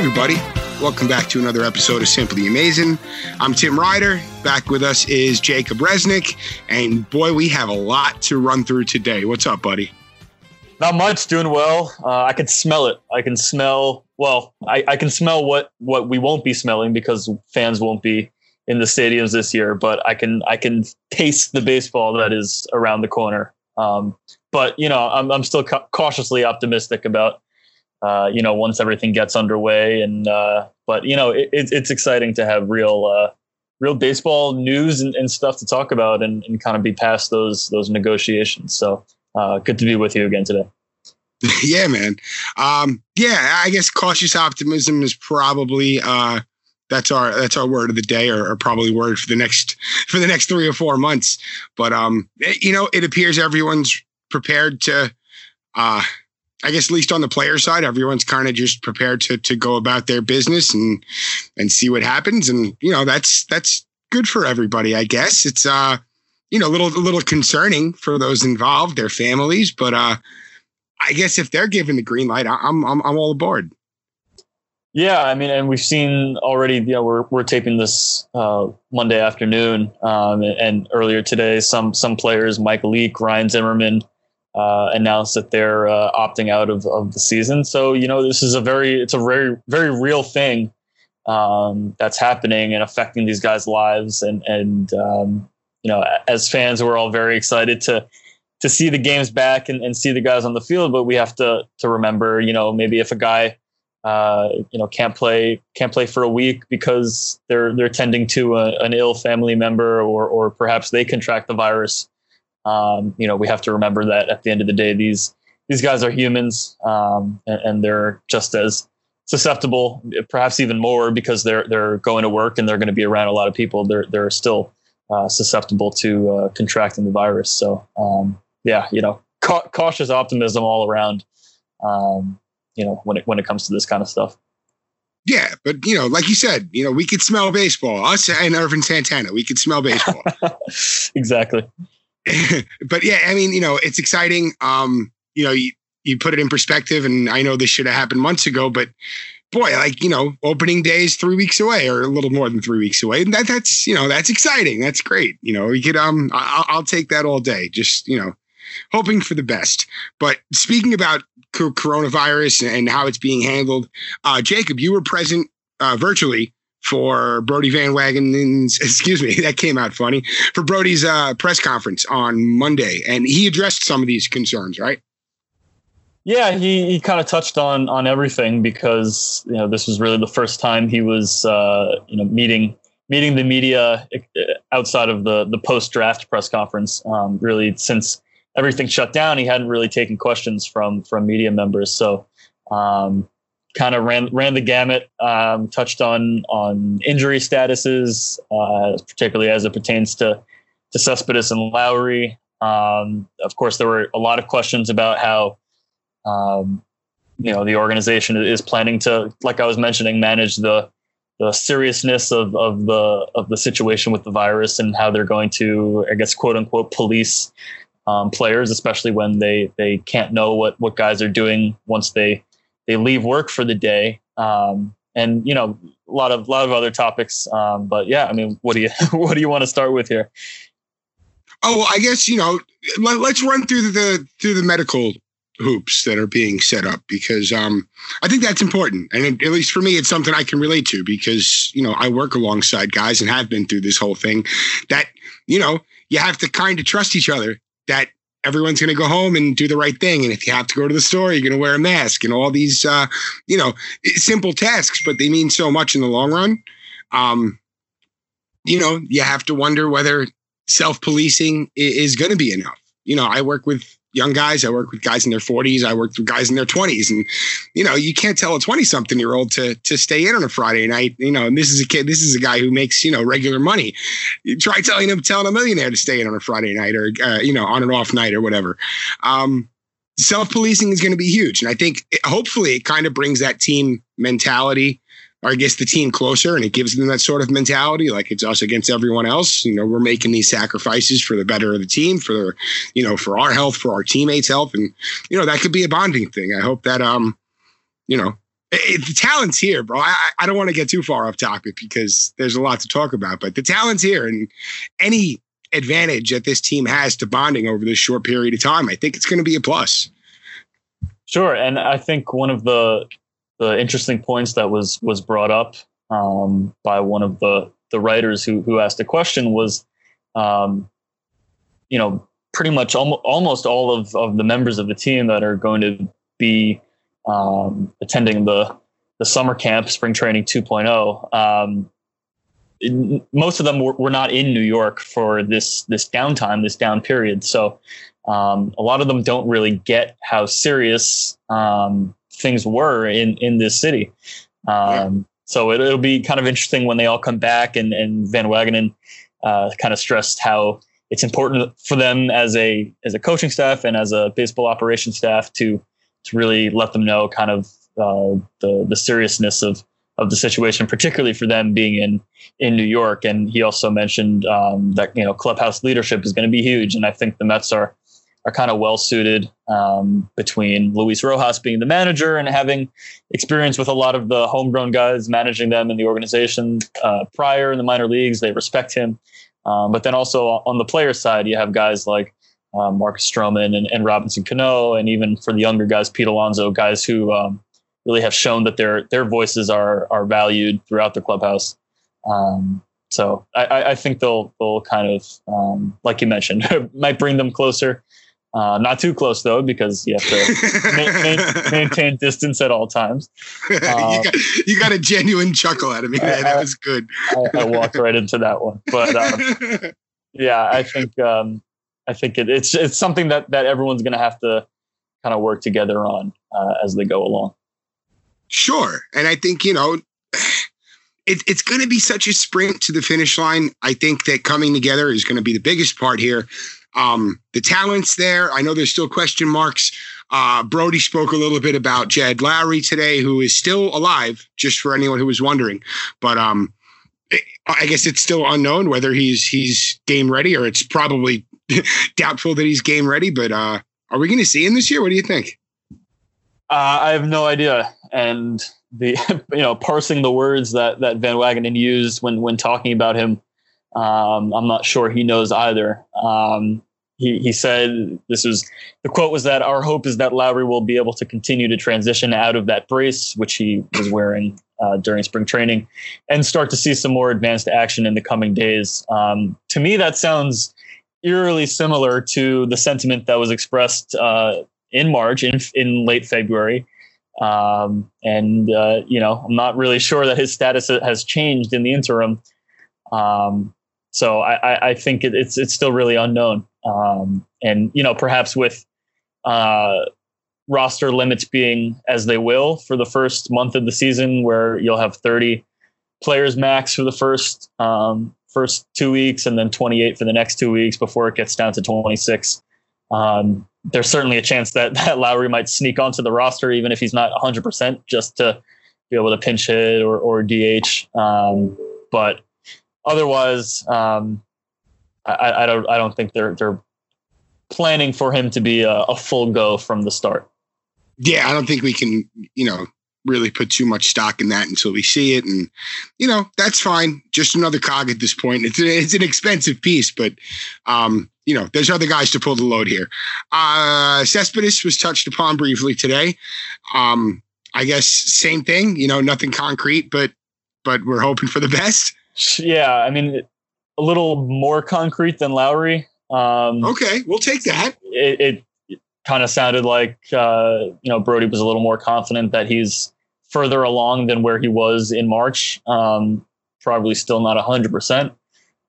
everybody. Welcome back to another episode of Simply Amazing. I'm Tim Ryder. Back with us is Jacob Resnick. And boy, we have a lot to run through today. What's up, buddy? Not much. Doing well. Uh, I can smell it. I can smell. Well, I, I can smell what what we won't be smelling because fans won't be in the stadiums this year. But I can I can taste the baseball that is around the corner. Um, but you know, I'm I'm still ca- cautiously optimistic about uh, you know once everything gets underway. And uh, but you know, it, it's exciting to have real uh, real baseball news and, and, stuff to talk about and, and kind of be past those those negotiations. So uh, good to be with you again today. yeah, man. Um, yeah, I guess cautious optimism is probably uh, that's our that's our word of the day, or, or, probably word for the next for the next three or four months. But um, you know, it appears everyone's prepared to. Uh, I guess at least on the player side, everyone's kind of just prepared to to go about their business and and see what happens, and you know that's that's good for everybody. I guess it's uh you know a little a little concerning for those involved, their families, but uh I guess if they're given the green light, I'm I'm I'm all aboard. Yeah, I mean, and we've seen already. You know, we're we're taping this uh, Monday afternoon, um, and earlier today, some some players, Mike Leake, Ryan Zimmerman, uh, announced that they're uh, opting out of, of the season. So you know, this is a very it's a very very real thing um, that's happening and affecting these guys' lives. And and um, you know, as fans, we're all very excited to to see the games back and, and see the guys on the field. But we have to to remember, you know, maybe if a guy uh, you know can't play can't play for a week because they're they're tending to a, an ill family member or or perhaps they contract the virus. Um, you know, we have to remember that at the end of the day, these these guys are humans um, and, and, they're just as susceptible, perhaps even more, because they're they're going to work and they're going to be around a lot of people. They're they're still uh, susceptible to uh, contracting the virus. So um, yeah, you know, ca- cautious optimism all around. Um, you know, when it when it comes to this kind of stuff. Yeah, but you know, like you said, you know, we could smell baseball. Us and Ervin Santana, we could smell baseball. exactly. but yeah, I mean, you know, it's exciting. Um, you know, you, you put it in perspective, and I know this should have happened months ago, but boy, like you know, opening day is three weeks away, or a little more than three weeks away, and that that's you know that's exciting. That's great. You know, you could um, I'll, I'll take that all day. Just you know, hoping for the best. But speaking about coronavirus and how it's being handled, uh, Jacob, you were present uh, virtually for Brodie Van Wagenen's, excuse me, that came out funny, for Brodie's uh, press conference on Monday. And he addressed some of these concerns, right? Yeah, he, he kind of touched on on everything because you know this was really the first time he was uh, you know meeting meeting the media outside of the the post draft press conference. Um, really, since everything shut down, he hadn't really taken questions from from media members. So um, kind of ran ran the gamut, um, touched on on injury statuses, uh, particularly as it pertains to to Cespedes and Lowrie. Um, of course, there were a lot of questions about how um, you know the organization is planning to, like I was mentioning, manage the the seriousness of, of the of the situation with the virus and how they're going to, I guess, quote unquote, police um, players, especially when they they can't know what what guys are doing once they they leave work for the day. Um, and you know, a lot of lot of other topics. Um, but yeah, I mean, what do you what do you want to start with here? Oh, well, I guess you know, let, us run through the through the medical hoops that are being set up because um, I think that's important, and it, at least for me, it's something I can relate to because you know I work alongside guys and have been through this whole thing. That you know you have to kind of trust each other that everyone's going to go home and do the right thing. And if you have to go to the store, you're going to wear a mask and all these, uh, you know, simple tasks, but they mean so much in the long run. Um, you know, you have to wonder whether self policing is going to be enough. You know, I work with young guys. I work with guys in their 40s. I work with guys in their 20s. And, you know, you can't tell a 20 something year old to, to stay in on a Friday night. You know, and this is a kid, this is a guy who makes, you know, regular money. You try telling him, telling a millionaire to stay in on a Friday night or, uh, you know, on an off night or whatever. Um, Self policing is going to be huge. And I think it, hopefully it kind of brings that team mentality or I guess the team closer and it gives them that sort of mentality, like it's us against everyone else. You know, we're making these sacrifices for the better of the team, for the, you know, for our health, for our teammates' health. And, you know, that could be a bonding thing. I hope that um, you know, it, the talent's here, bro. I, I don't want to get too far off topic because there's a lot to talk about, but the talent's here, and any advantage that this team has to bonding over this short period of time, I think it's going to be a plus. Sure, and I think one of the the interesting points that was was brought up um, by one of the the writers who who asked a question was, um, you know, pretty much almost almost all of of the members of the team that are going to be um, attending the the summer camp, spring training 2.0. Um, most of them were, were, not in New York for this this downtime, this down period. So um, a lot of them don't really get how serious um, things were in in this city. Yeah. Um, so it, will be kind of interesting when they all come back and and Van Wagenen uh, kind of stressed how it's important for them as a as a coaching staff and as a baseball operations staff to to really let them know kind of uh, the the seriousness of of the situation, particularly for them being in in New York. And he also mentioned um, that you know clubhouse leadership is going to be huge, and I think the Mets are are kind of well suited um, between Luis Rojas being the manager and having experience with a lot of the homegrown guys managing them in the organization uh, prior in the minor leagues. They respect him. Um, but then also on the player side, you have guys like um, Marcus Stroman and, and, Robinson Cano, and even for the younger guys, Pete Alonso, guys who um, really have shown that their their voices are are valued throughout the clubhouse. Um, so I, I, think they'll they'll kind of um, like you mentioned might bring them closer. Uh, not too close though, because you have to ma- maintain distance at all times. Uh, you, got, you, got, a genuine chuckle out of me. Man. that was good. I, I, walked right into that one, but um, yeah, I think um, I think it, it's it's something that that everyone's going to have to kind of work together on uh, as they go along. Sure, and I think you know. It, it's going to be such a sprint to the finish line. I think that coming together is going to be the biggest part here. Um, the talents there. I know there's still question marks. Uh, Brodie spoke a little bit about Jed Lowrie today, who is still alive, just for anyone who was wondering. But um, I guess it's still unknown whether he's he's game ready or it's probably doubtful that he's game ready. But uh, are we going to see him this year? What do you think? Uh, I have no idea. And the you know parsing the words that that Van Wagenen used when when talking about him, um, I'm not sure he knows either. Um, he, he said this was the quote was that our hope is that Lowrie will be able to continue to transition out of that brace which he was wearing uh, during spring training and start to see some more advanced action in the coming days. Um, to me, that sounds eerily similar to the sentiment that was expressed uh, in March, in, in late February. Um, and, uh, you know, I'm not really sure that his status has changed in the interim. Um, so I, I think it, it's it's still really unknown. Um, and you know, perhaps with uh, roster limits being as they will for the first month of the season, where you'll have 30 players max for the first um, first two weeks, and then 28 for the next two weeks before it gets down to 26. Um, there's certainly a chance that, that Lowrie might sneak onto the roster, even if he's not 100%, just to be able to pinch hit or, or DH. Um, but otherwise, um, I, I, don't I don't think they're they're planning for him to be a, a full go from the start. Yeah, I don't think we can, you know, really put too much stock in that until we see it. And, you know, that's fine. Just another cog at this point. It's, a, it's an expensive piece, but, um, you know, there's other guys to pull the load here. Uh, Cespedes was touched upon briefly today. Um, I guess same thing, you know, nothing concrete, but, but we're hoping for the best. Yeah. I mean, a little more concrete than Lowrie. Um, okay. We'll take that. It, it kind of sounded like uh, you know Brodie was a little more confident that he's further along than where he was in March. Um, probably still not hundred um, percent.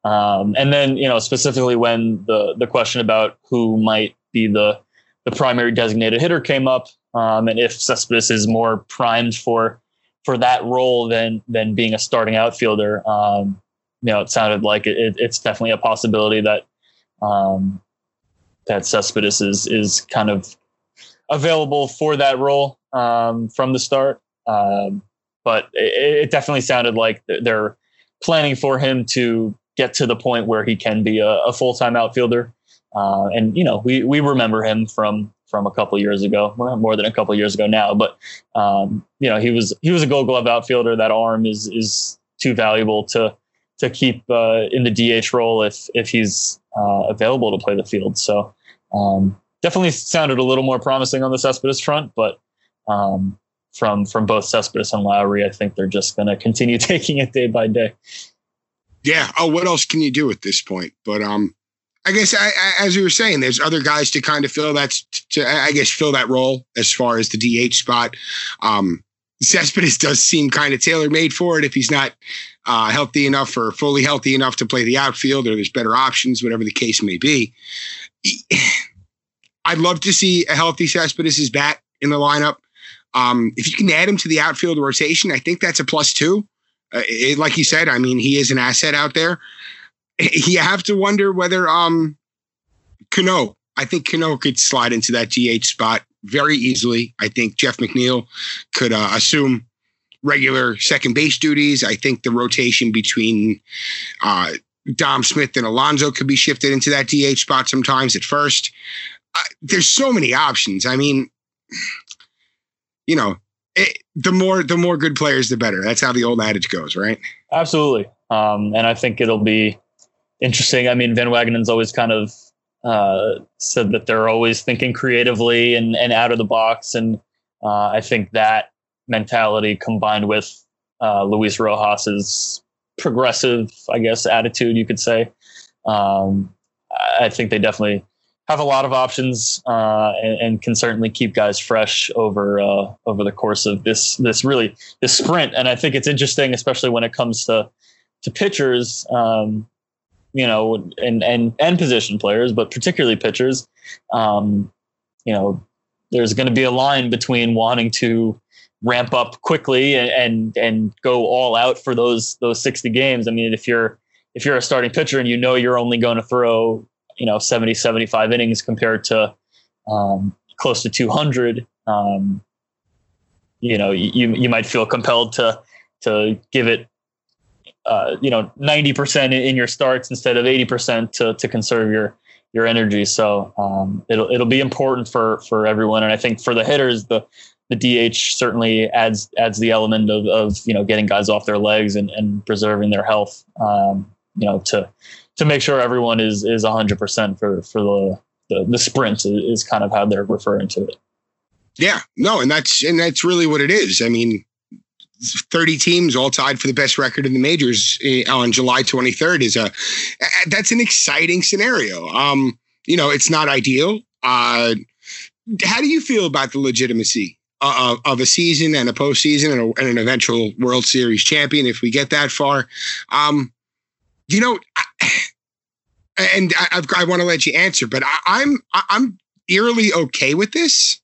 And then you know specifically when the the question about who might be the the primary designated hitter came up, um, and if Cespedes is more primed for for that role than than being a starting outfielder. Um, you know, it sounded like it, it, it's definitely a possibility that um, that Cespedes is is kind of available for that role um, from the start. Um, but it, it, definitely sounded like they're planning for him to get to the point where he can be a, a full time outfielder. Uh, and you know, we we remember him from from a couple years ago, well, more than a couple years ago now. But um, you know, he was he was a Gold Glove outfielder. That arm is is too valuable to to keep uh, in the DH role if if he's uh, available to play the field. So um, definitely sounded a little more promising on the Cespedes front, but um, from from both Cespedes and Lowrie, I think they're just going to continue taking it day by day. Yeah. Oh, what else can you do at this point? But um, I guess I, I, as you were saying, there's other guys to kind of fill that to I guess fill that role as far as the DH spot. Um, Cespedes does seem kind of tailor made for it if he's not uh, healthy enough or fully healthy enough to play the outfield, or there's better options, whatever the case may be. I'd love to see a healthy Cespedes' bat in the lineup. Um, if you can add him to the outfield rotation, I think that's a plus two. Uh, it, like you said, I mean, he is an asset out there. You have to wonder whether um, Cano, I think Cano could slide into that DH spot very easily. I think Jeff McNeil could uh, assume regular second base duties. I think the rotation between uh, Dom Smith and Alonso could be shifted into that DH spot sometimes at first. Uh, there's so many options. I mean, you know, it, the more the more good players, the better. That's how the old adage goes, right? Absolutely. Um, and I think it'll be interesting. I mean, Van Wagenen's always kind of uh, said that they're always thinking creatively and, and out of the box. And uh, I think that mentality combined with uh, Luis Rojas's progressive, I guess, attitude, you could say. Um, I think they definitely have a lot of options uh, and, and, can certainly keep guys fresh over uh, over the course of this this really this sprint. And I think it's interesting, especially when it comes to to pitchers. Um, you know, and and and position players, but particularly pitchers. Um, you know, there's going to be a line between wanting to ramp up quickly and, and and go all out for those those 60 games. I mean, if you're if you're a starting pitcher and you know you're only going to throw, you know, 70, 75 innings compared to um, close to 200, um, you know, you you might feel compelled to to give it uh, you know, 90% in your starts instead of 80% to, to conserve your, your energy. So um, it'll, it'll be important for, for everyone. And I think for the hitters, the, the DH certainly adds, adds the element of, of, you know, getting guys off their legs and, and preserving their health, um, you know, to, to make sure everyone is, is hundred percent for, for the, the, the sprint is kind of how they're referring to it. Yeah, no, and that's, and that's really what it is. I mean, 30 teams all tied for the best record in the majors eh, on July 23rd is a that's an exciting scenario. Um, you know, it's not ideal. Uh, how do you feel about the legitimacy of, of a season and a postseason and, a, and, an eventual World Series champion if we get that far? Um, you know, and I, I want to let you answer, but I, I'm I'm eerily okay with this.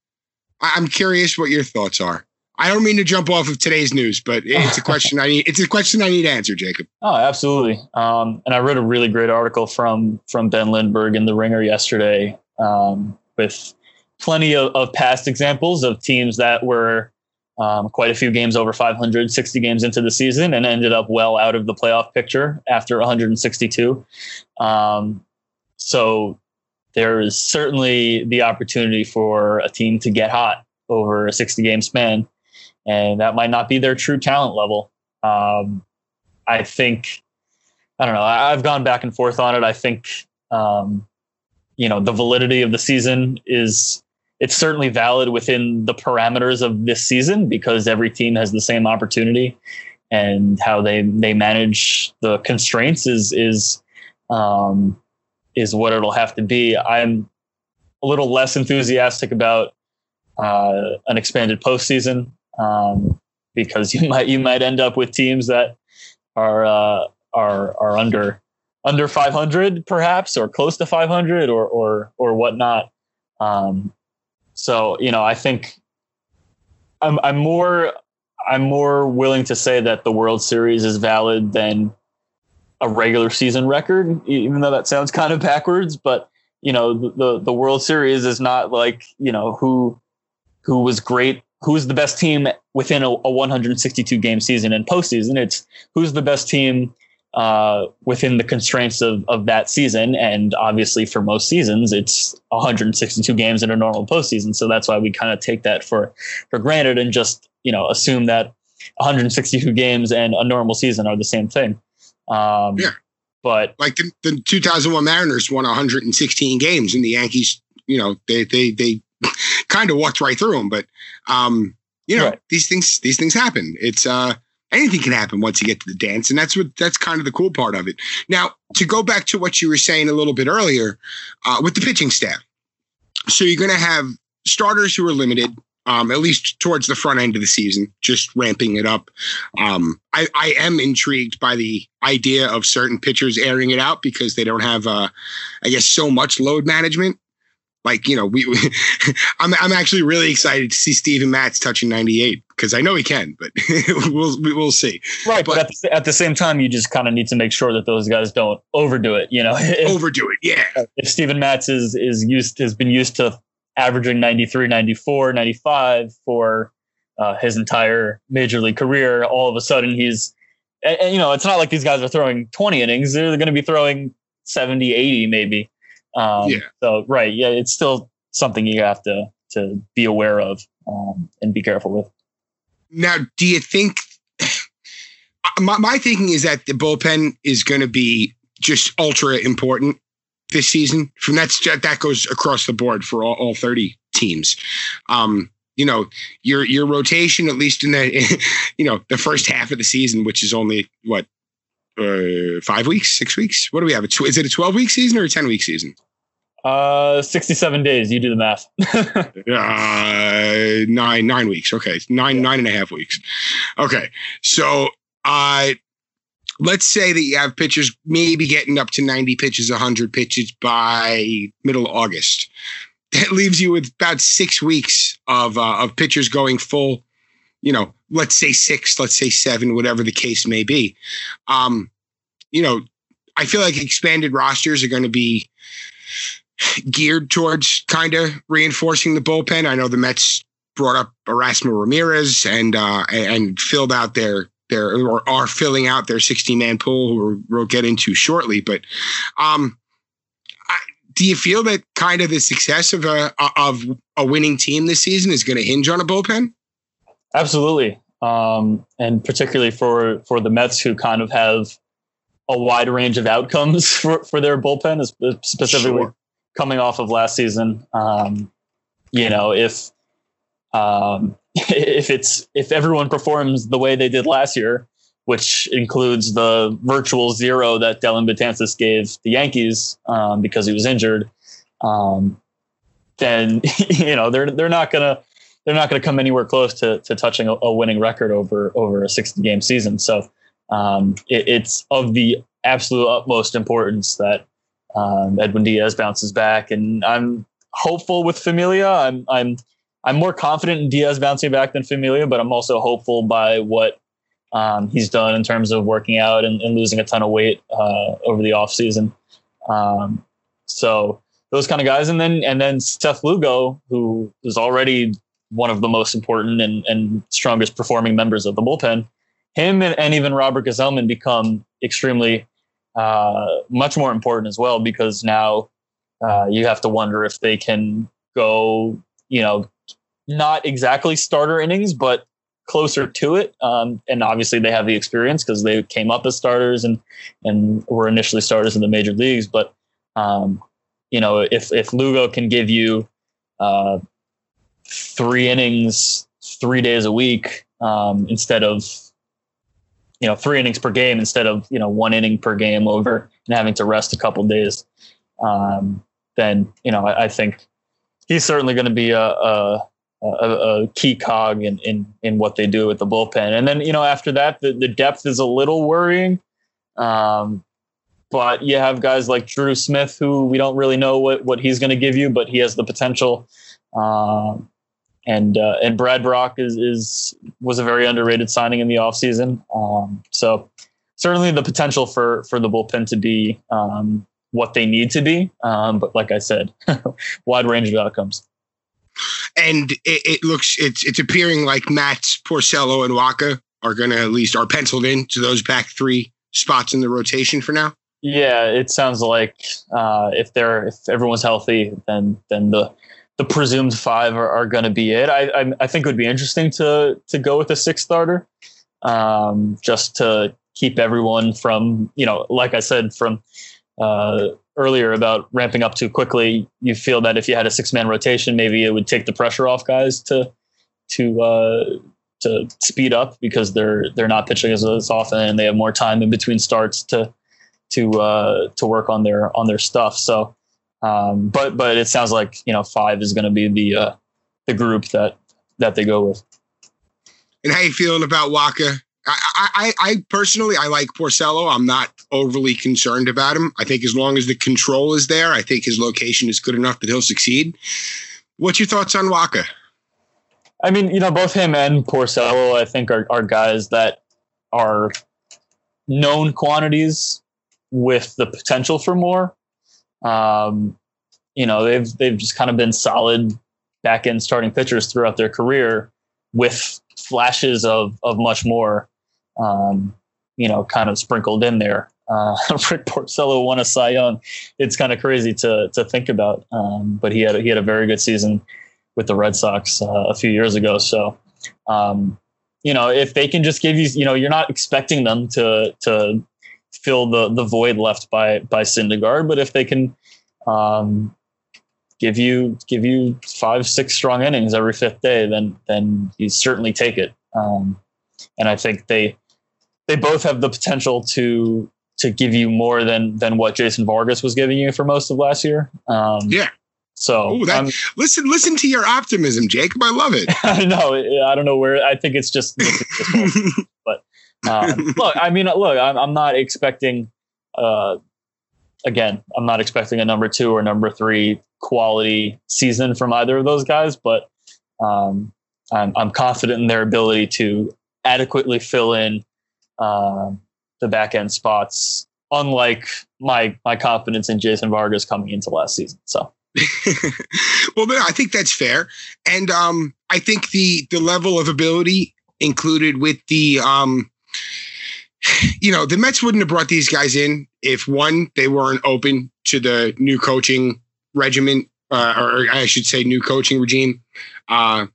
I'm curious what your thoughts are. I don't mean to jump off of today's news, but it's a question I need. It's a question I need to answer, Jacob. Oh, absolutely. Um, and I read a really great article from from Ben Lindbergh in the Ringer yesterday, um, with plenty of, of, past examples of teams that were um, quite a few games over 500, 60 games into the season, and ended up well out of the playoff picture after 162. Um, so there is certainly the opportunity for a team to get hot over a 60 game span and that might not be their true talent level. Um, I think I don't know. I've gone back and forth on it. I think um, you know the validity of the season is it's certainly valid within the parameters of this season because every team has the same opportunity and how they they manage the constraints is is um, is what it'll have to be. I'm a little less enthusiastic about uh, an expanded postseason um, because you might you might end up with teams that are uh, are are under under 500 perhaps or close to 500 or or or whatnot. Um, so you know, I think I'm I'm more I'm more willing to say that the World Series is valid than a regular season record, even though that sounds kind of backwards. But you know, the the World Series is not like you know who who was great who's the best team within a, a 162 game season and postseason. It's who's the best team uh, within the constraints of, of that season. And obviously, for most seasons, it's 162 games in a normal postseason. So that's why we kind of take that for for granted and just you know assume that 162 games and a normal season are the same thing. Um, Yeah. But Like the, the 2001 Mariners won 116 games, and the Yankees, you know, they they they kind of walked right through them. But um, you know, Right. these things these things happen. It's uh anything can happen once you get to the dance, and that's what that's kind of the cool part of it. Now, to go back to what you were saying a little bit earlier uh, with the pitching staff, so you're going to have starters who are limited. Um, at least towards the front end of the season, just ramping it up. Um, I, I am intrigued by the idea of certain pitchers airing it out because they don't have, uh, I guess, so much load management. Like you know, we, we I'm I'm actually really excited to see Steven Matz touching 98 because I know he can, but we'll we will see. right, but, But- at, the, at the same time, you just kind of need to make sure that those guys don't overdo it. You know, if, Overdo it, yeah. if Steven Matz is is used has been used to averaging 93, 94, 95 for uh, his entire major league career, all of a sudden he's and, and, you know, it's not like these guys are throwing 20 innings. They're going to be throwing 70, 80 maybe. Um, Yeah. So, right. Yeah. It's still something you have to, to be aware of um, and be careful with. Now, do you think my, my thinking is that the bullpen is going to be just ultra important this season? From that's that goes across the board for all, all 30 teams. Um, you know, your your rotation, at least in the you know the first half of the season, which is only what uh, five weeks, six weeks. What do we have? Tw- Is it a 12 week season or a 10 week season? Uh, 67 days. You do the math. Uh, nine nine weeks. Okay, nine nine and a half weeks. Okay, so uh, let's say that you have pitchers maybe getting up to ninety pitches, hundred pitches by middle August. That leaves you with about six weeks of uh, of pitchers going full. You know, let's say six, let's say seven, whatever the case may be. Um, you know, I feel like expanded rosters are going to be geared towards kind of reinforcing the bullpen. I know the Mets brought up Erasmo Ramirez and uh, and filled out their their or are filling out their 60 man pool, who we'll get into shortly. But um, I, do you feel that kind of the success of a of a winning team this season is going to hinge on a bullpen? Absolutely, um, and particularly for for the Mets, who kind of have a wide range of outcomes for for their bullpen, specifically Sure. Coming off of last season. Um, you know, if um, if it's if everyone performs the way they did last year, which includes the virtual zero that Dellin Betances gave the Yankees um, because he was injured, um, then you know they're they're not gonna they're not gonna come anywhere close to to touching a, a winning record over over a 60 game season. So um, it, it's of the absolute utmost importance that um, Edwin Diaz bounces back, and I'm hopeful with Familia. I'm I'm I'm more confident in Diaz bouncing back than Familia, but I'm also hopeful by what um, he's done in terms of working out and, and losing a ton of weight uh, over the offseason. Um, so those kind of guys, and then and then Seth Lugo, who is already one of the most important and, and strongest performing members of the bullpen. Him and, and even Robert Gsellman become extremely uh, much more important as well because now uh, you have to wonder if they can go, you know, not exactly starter innings, but closer to it. Um, and obviously they have the experience because they came up as starters and and were initially starters in the major leagues. But um, you know, if if Lugo can give you uh, three innings three days a week um, instead of you know three innings per game instead of you know one inning per game over and having to rest a couple days, um, then you know I, I think he's certainly going to be a, a a, a key cog in, in in what they do with the bullpen. And then you know after that, the, the depth is a little worrying. Um, but you have guys like Drew Smith, who we don't really know what what he's going to give you, but he has the potential. Um, and uh, and Brad Brach is is was a very underrated signing in the offseason. Um, so certainly the potential for for the bullpen to be um, what they need to be. Um, but like I said, wide range of outcomes. And it, it looks it's it's appearing like Matt Porcello and Wacha are going to at least are penciled in to those back three spots in the rotation for now. Yeah, it sounds like uh, if they're if everyone's healthy, then then the the presumed five are, are going to be it. I, I, I think it would be interesting to to go with a six starter, um, just to keep everyone from you know, like I said from uh, earlier about ramping up too quickly. You feel that if you had a six man rotation, maybe it would take the pressure off guys to to uh, to speed up because they're they're not pitching as, as often and they have more time in between starts to to uh, to work on their on their stuff. So, um, but but it sounds like you know five is going to be the uh, the group that that they go with. And how you feeling about Wacha? I, I, I personally I like Porcello. I'm not overly concerned about him. I think as long as the control is there, I think his location is good enough that he'll succeed. What's your thoughts on Wacha? I mean, you know, both him and Porcello, I think, are, are guys that are known quantities with the potential for more. Um, you know, they've they've just kind of been solid back end starting pitchers throughout their career with flashes of of much more. Um, you know, kind of sprinkled in there. Uh, Rick Porcello won a Cy Young. It's kind of crazy to to think about, um, but he had a, he had a very good season with the Red Sox uh, a few years ago. So, um, you know, if they can just give you, you know, you're not expecting them to to fill the the void left by by Syndergaard, but if they can um, give you give you five six strong innings every fifth day, then then you certainly take it. Um, and I think they they both have the potential to to give you more than than what Jason Vargas was giving you for most of last year. Um, yeah. So Ooh, that, listen, listen to your optimism, Jacob. I love it. I know. I don't know where. I think it's just, but um, look, I mean, look, I'm, I'm not expecting, uh, again, I'm not expecting a number two or number three quality season from either of those guys, but um, I'm, I'm confident in their ability to adequately fill in uh, the back end spots, unlike my my confidence in Jason Vargas coming into last season. So. well, I think that's fair, and um, I think the the level of ability included with the um, you know, the Mets wouldn't have brought these guys in if one, they weren't open to the new coaching regimen, uh, or I should say, new coaching regime uh,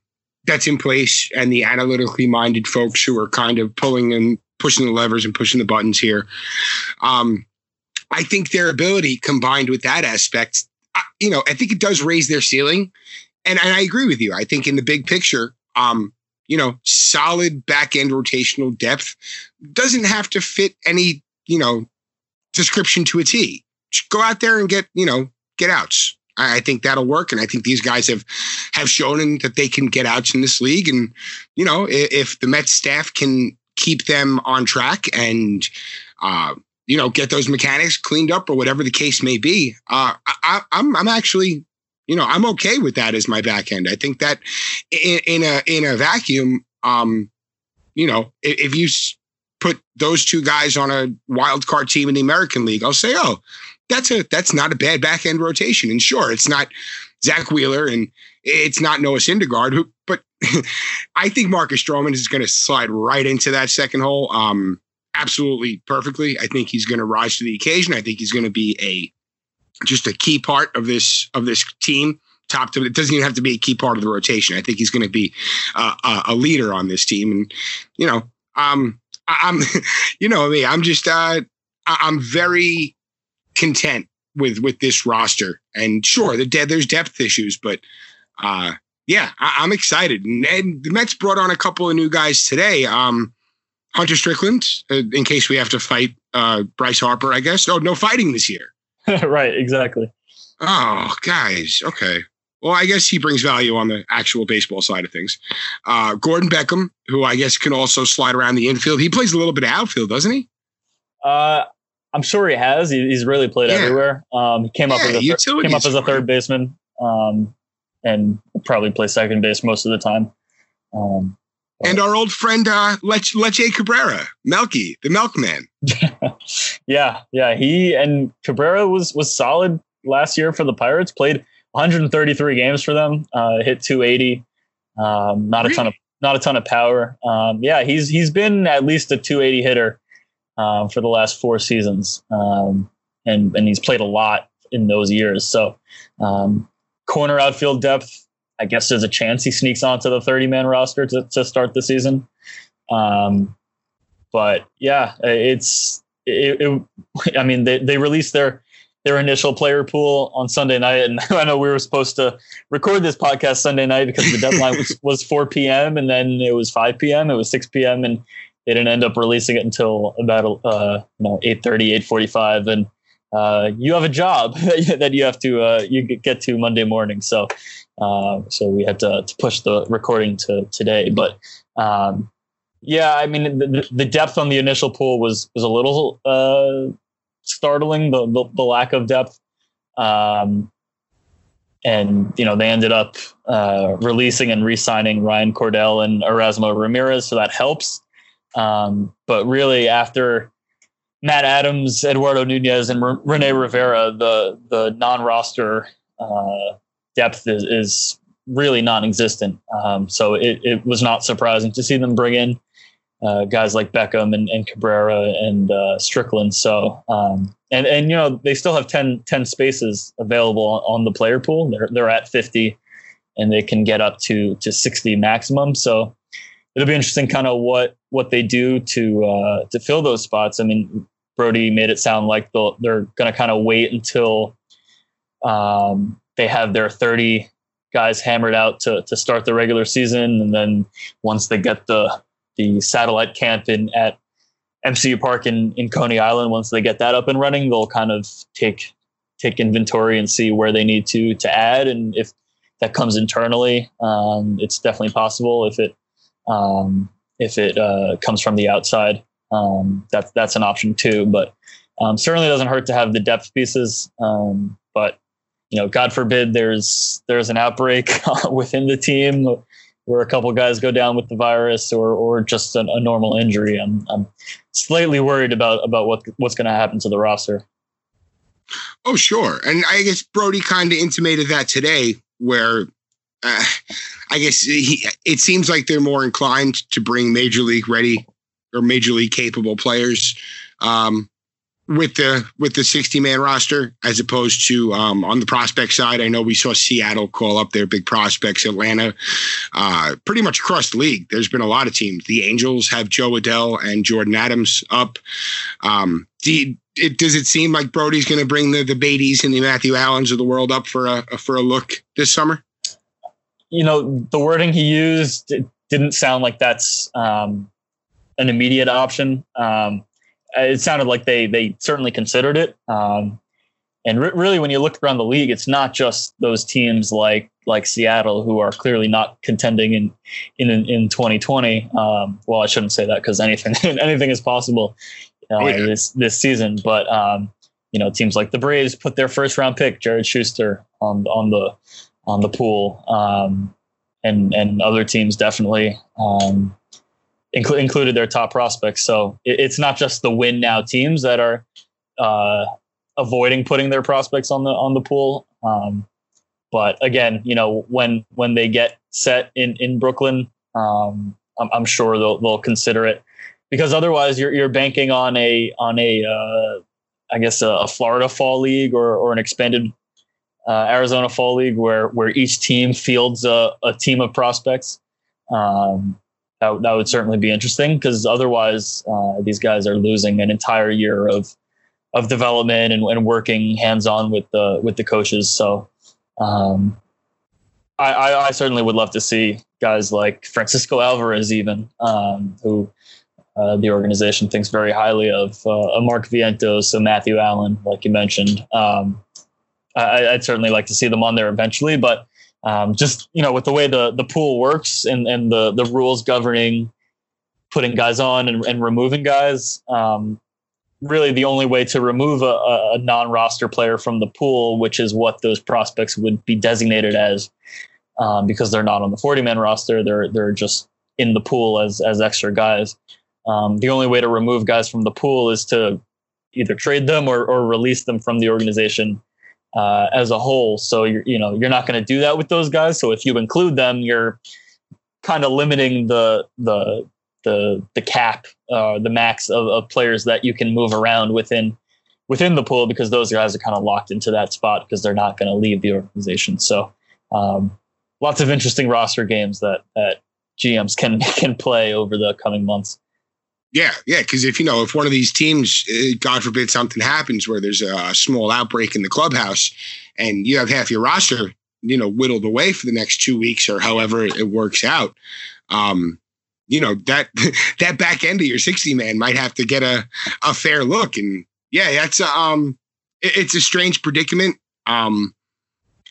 that's in place, and the analytically minded folks who are kind of pulling and pushing the levers and pushing the buttons here. Um, I think their ability combined with that aspect, you know, I think it does raise their ceiling. And, and I agree with you. I think in the big picture, um, you know, solid back end rotational depth doesn't have to fit any, you know, description to a T. Just go out there and get, you know, get outs. I, I think that'll work. And I think these guys have have shown that they can get outs in this league. And, you know, if, if the Mets staff can keep them on track and uh, you know, get those mechanics cleaned up or whatever the case may be. Uh, I, I'm I'm actually you know, I'm okay with that as my back end. I think that in, in a in a vacuum, um, you know, if, if you put those two guys on a wild card team in the American League, I'll say, oh, that's a that's not a bad back end rotation. And sure, it's not Zack Wheeler and it's not Noah Syndergaard, who, but I think Marcus Stroman is going to slide right into that second hole. Um, absolutely perfectly. I think he's going to rise to the occasion. I think he's going to be a just a key part of this of this team. Top to it doesn't even have to be a key part of the rotation. I think he's going to be uh, a leader on this team, and you know, um, I, am you know I me, I'm just uh, I'm very content with with this roster. And sure, the there's depth issues, but uh, yeah, I, am excited. And, and, the Mets brought on a couple of new guys today. Um, Hunter Strickland, uh, in case we have to fight uh, Bryce Harper, I guess. Oh, no fighting this year. right, exactly. Oh, guys. Okay. Well, I guess he brings value on the actual baseball side of things. Uh, Gordon Beckham, who I guess can also slide around the infield. He plays a little bit of outfield, doesn't he? Uh, I'm sure he has. He, he's really played yeah. everywhere. Um, he came yeah, up as a thir- came up as a third baseman, um, and probably play second base most of the time. Um, and our old friend uh, Lech- Leche Cabrera, Melky, the Milkman. yeah, yeah. He and Cabrera was was solid last year for the Pirates. Played 133 games for them. Uh, hit 280. Um, not really? a ton of not a ton of power. Um, yeah, he's he's been at least a 280 hitter uh, for the last four seasons, um, and and he's played a lot in those years. So um, corner outfield depth. I guess there's a chance he sneaks onto the 30 man roster to, to start the season. Um, but yeah, it's it, it, I mean they they released their their initial player pool on Sunday night, and I know we were supposed to record this podcast Sunday night because the deadline was was 4 p.m. and then it was 5 p.m. It was 6 p.m. and they didn't end up releasing it until about uh, you know 8:30, 8:45, and uh, you have a job that you have to uh, you get to Monday morning. So uh, so we had to, to push the recording to today, but. Um, yeah, I mean the, the depth on the initial pool was was a little uh, startling the, the, the lack of depth. Um, and you know they ended up uh, releasing and re-signing Ryan Cordell and Erasmo Ramirez, so that helps. Um, but really, after Matt Adams, Eduardo Nunez, and R- Rene Rivera, the the non-roster uh, depth is, is really non-existent. Um, so it, it was not surprising to see them bring in uh, guys like Beckham and, and Cabrera and uh, Strickland. So, um, and, and, you know, they still have 10, 10 spaces available on, the player pool. They're, they're at 50 and they can get up to, to 60 maximum. So it'll be interesting kind of what, what they do to, uh, to fill those spots. I mean, Brodie made it sound like they're going to kind of wait until um, they have their 30 guys hammered out to, to start the regular season. And then once they get the, the satellite camp in at MCU Park in, in Coney Island. Once they get that up and running, they'll kind of take take inventory and see where they need to to add, and if that comes internally, um, it's definitely possible. If it um, if it uh, comes from the outside, um, that's that's an option too. But um, certainly doesn't hurt to have the depth pieces. Um, but you know, God forbid there's there's an outbreak within the team where a couple guys go down with the virus or or just a, a normal injury. I'm I'm slightly worried about about what what's going to happen to the roster. Oh sure, and I guess Brodie kind of intimated that today, where uh, I guess he, it seems like they're more inclined to bring major league ready or major league capable players. Um, with the with the 60 man roster as opposed to um, on the prospect side. I know we saw seattle call up their big prospects atlanta uh, pretty much across the league. There's been a lot of teams. The angels have Jo Adell and Jordyn Adams up. Um, you, it, does it seem like Brodie's going to bring the the Batys and the matthew allens of the world up for a, a for a look this summer? You know the wording he used didn't sound like that's um, an immediate option. Um, it sounded like they they certainly considered it. Um, and re- really, when you look around the league, it's not just those teams like like Seattle who are clearly not contending in in in 2020. Um, well, I shouldn't say that because anything anything is possible uh, oh, yeah. this this season. But um, you know, teams like the Braves put their first round pick Jared Shuster on on the on the pool, um, and and other teams definitely. Um, inclu- included their top prospects. So it, it's not just the win now teams that are uh, avoiding putting their prospects on the on the pool. Um, but again, you know, when when they get set in in Brooklyn, um, I'm, I'm, sure they'll they'll consider it because otherwise you're you're banking on a on a uh, I guess a, a, Florida Fall League or or an expanded uh, Arizona Fall League where where each team fields a, a team of prospects. Um, that, that would certainly be interesting because otherwise uh, these guys are losing an entire year of of development and, and working hands on with the with the coaches. So um, I, I, I, certainly would love to see guys like Francisco Alvarez, even um, who uh, the organization thinks very highly of, uh, Mark Vientos, so Matthew Allen, like you mentioned. Um, I, would certainly like to see them on there eventually, but um, just you know with the way the the pool works and and the the rules governing putting guys on and, and removing guys um, really the only way to remove a, a, non-roster player from the pool which is what those prospects would be designated as um, because they're not on the 40 man roster they're they're just in the pool as as extra guys. Um, the only way to remove guys from the pool is to either trade them or, or release them from the organization uh, as a whole. So you're you know you're not going to do that with those guys. So if you include them, you're kind of limiting the the the the cap, uh, the max of, of players that you can move around within within the pool because those guys are kind of locked into that spot because they're not going to leave the organization. So um, lots of interesting roster games that that GMs can can play over the coming months. Yeah, yeah, because if you know if one of these teams, uh, God forbid, something happens where there's a small outbreak in the clubhouse, and you have half your roster, you know, whittled away for the next two weeks or however it works out, um, you know that that back end of your sixty man might have to get a a fair look, and yeah, that's a, um, it, it's a strange predicament. Um,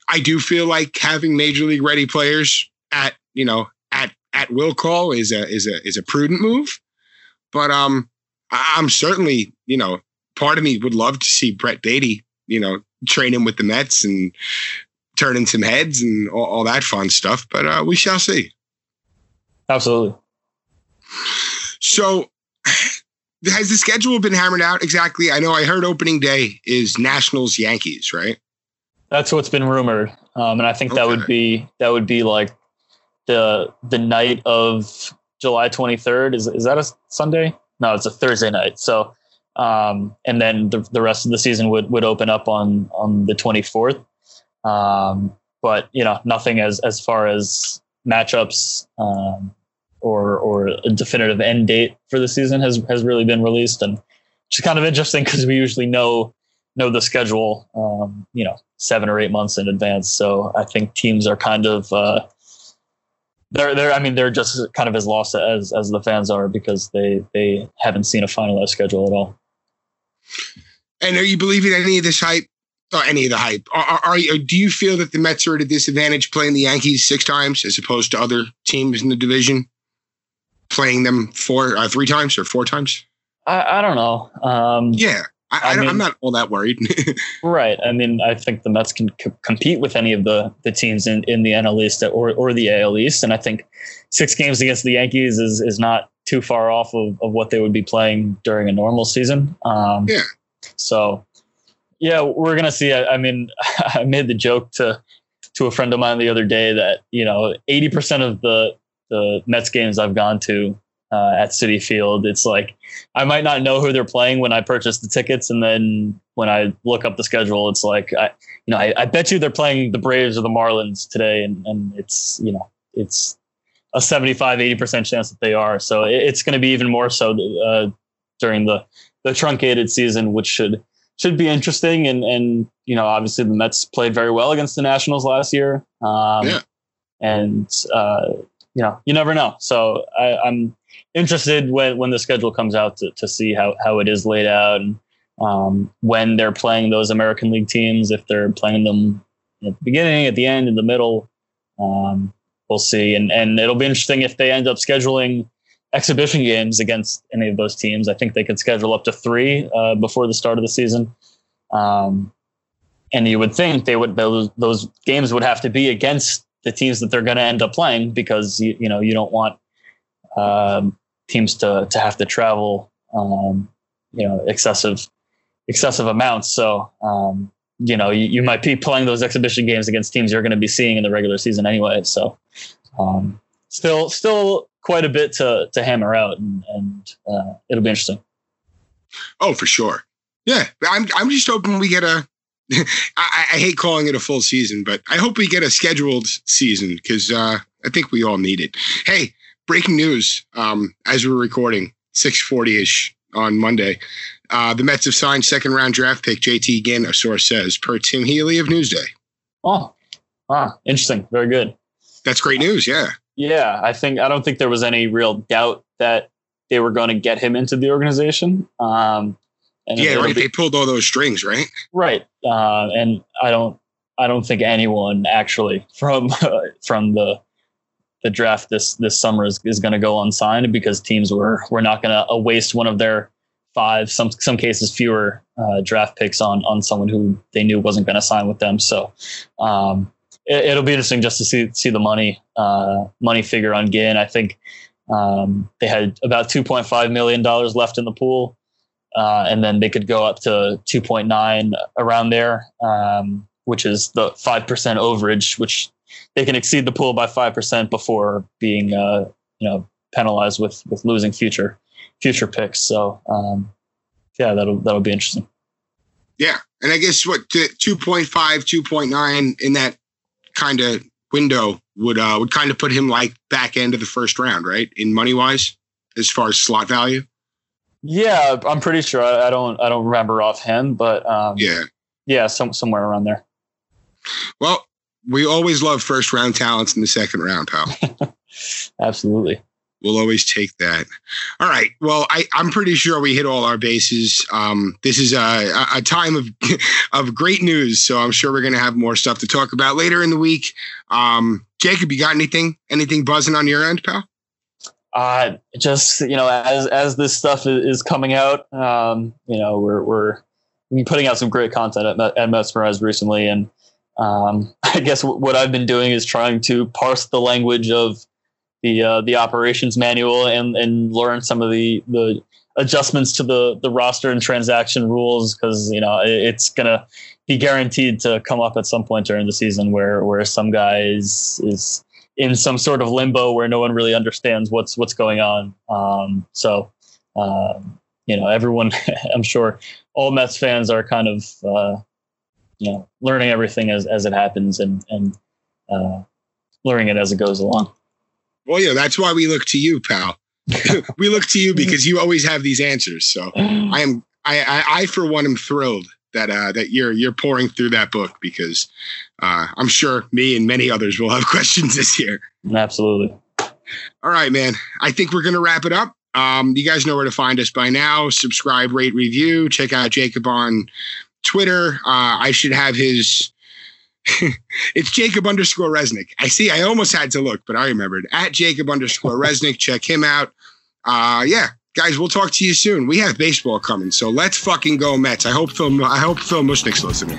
I do feel like having major league ready players at you know at at will call is a is a is a prudent move. But um, I, am certainly, you know, part of me would love to see Brett Baty, you know, training with the Mets and turning some heads and all, all that fun stuff. But uh, we shall see. Absolutely. So, has the schedule been hammered out exactly? I know I heard opening day is Nationals Yankees, right? That's what's been rumored, um, and I think okay. that would be that would be like the the night of July 23rd. Is is that a Sunday? No, it's a Thursday night. So, um, and then the, the rest of the season would, would open up on on the 24th. Um, but you know, nothing as as far as matchups um, or or a definitive end date for the season has has really been released, and it's kind of interesting because we usually know know the schedule, um, you know, seven or eight months in advance. So I think teams are kind of uh, they're they're I mean they're just kind of as lost as as the fans are because they they haven't seen a finalized schedule at all. And are you believing any of this hype? Or any of the hype? Are, are, you, do you feel that the Mets are at a disadvantage playing the Yankees six times as opposed to other teams in the division playing them four, uh, three times or four times? I, I don't know. Um, yeah, I, am not all that worried. right. I mean, I think the Mets can c- compete with any of the the teams in, in the NL East or or the AL East, and I think six games against the Yankees is is not too far off of, of what they would be playing during a normal season. Um, yeah. So, yeah, we're gonna see. I, I mean, I made the joke to to a friend of mine the other day that you know 80% of the the Mets games I've gone to uh, at Citi Field. It's like I might not know who they're playing when I purchase the tickets, and then when I look up the schedule, it's like I, you know, I, I bet you they're playing the Braves or the Marlins today, and and it's you know it's a 75 80% chance that they are so it's going to be even more so uh, during the the truncated season which should should be interesting and and you know obviously the mets played very well against the nationals last year um, yeah. and uh, you know you never know so I, i'm interested when when the schedule comes out to, to see how how it is laid out and um, when they're playing those American League teams, if they're playing them at the beginning, at the end, in the middle. Um, we'll see, and and it'll be interesting if they end up scheduling exhibition games against any of those teams. I think they could schedule up to three uh, before the start of the season. Um, and you would think they would those those games would have to be against the teams that they're going to end up playing because you you know you don't want um, teams to to have to travel, um, you know, excessive excessive amounts. So um, you know, you, you, might be playing those exhibition games against teams you're going to be seeing in the regular season anyway. So um, still still quite a bit to to hammer out, and, and uh, it'll be interesting. Oh, for sure. Yeah, I'm I'm just hoping we get a. I, I hate calling it a full season, but I hope we get a scheduled season because uh, I think we all need it. Hey, breaking news um, as we're recording, 640-ish on Monday. Uh, the Mets have signed second round draft pick JT Ginn, a source says, per Tim Healey of Newsday. Oh, ah, interesting. Very good. That's great news. Yeah. Yeah. I think, I don't think there was any real doubt that they were going to get him into the organization. Um, and yeah, right. Be, they pulled all those strings, right? Right. Uh, and I don't, I don't think anyone actually from, uh, from the, the draft this this summer is, is going to go unsigned because teams were were not going to waste one of their five some some cases fewer uh, draft picks on on someone who they knew wasn't going to sign with them. So um, it, will be interesting just to see see the money uh, money figure on Ginn. I think um, they had about two point five million dollars left in the pool. Uh, and then they could go up to 2.9 around there, um, which is the 5% overage, which they can exceed the pool by five percent before being uh, you know penalized with with losing future future picks. So um, yeah, that'll that'll be interesting. Yeah, and I guess what 2.5, 2.9 in that kind of window would uh would kind of put him like back end of the first round, right? In money wise, as far as slot value. Yeah, I'm pretty sure. I, I don't I don't remember offhand, but um, yeah, yeah, some somewhere around there. Well, we always love first round talents in the second round, pal. Absolutely. We'll always take that. All right. Well, I, I'm pretty sure we hit all our bases. Um, this is a, a time of of great news, so I'm sure we're going to have more stuff to talk about later in the week. Um, Jacob, you got anything anything buzzing on your end, pal? Uh, just you know, as as this stuff is coming out, um, you know, we're we're putting out some great content at, at MetsMerized recently, and um, I guess what I've been doing is trying to parse the language of the uh, the operations manual and and learn some of the the adjustments to the the roster and transaction rules because you know it's gonna be guaranteed to come up at some point during the season where where some guy is is in some sort of limbo where no one really understands what's what's going on. Um, so um, you know everyone, I'm sure all Mets fans are kind of uh, you know learning everything as as it happens and and uh, learning it as it goes along. Well, yeah, that's why we look to you, pal. we look to you because you always have these answers. So I am, I, I, I for one, am thrilled that uh, that you're you're pouring through that book because uh, I'm sure me and many others will have questions this year. Absolutely. All right, man. I think we're gonna wrap it up. Um, you guys know where to find us by now. Subscribe, rate, review. Check out Jacob on Twitter. Uh, I should have his it's Jacob underscore Resnick. I see. I almost had to look, but I remembered at Jacob underscore Resnick. Check him out. Uh, yeah, guys, we'll talk to you soon. We have baseball coming, so let's fucking go Mets. I hope Phil. I hope Phil Mushnick's listening.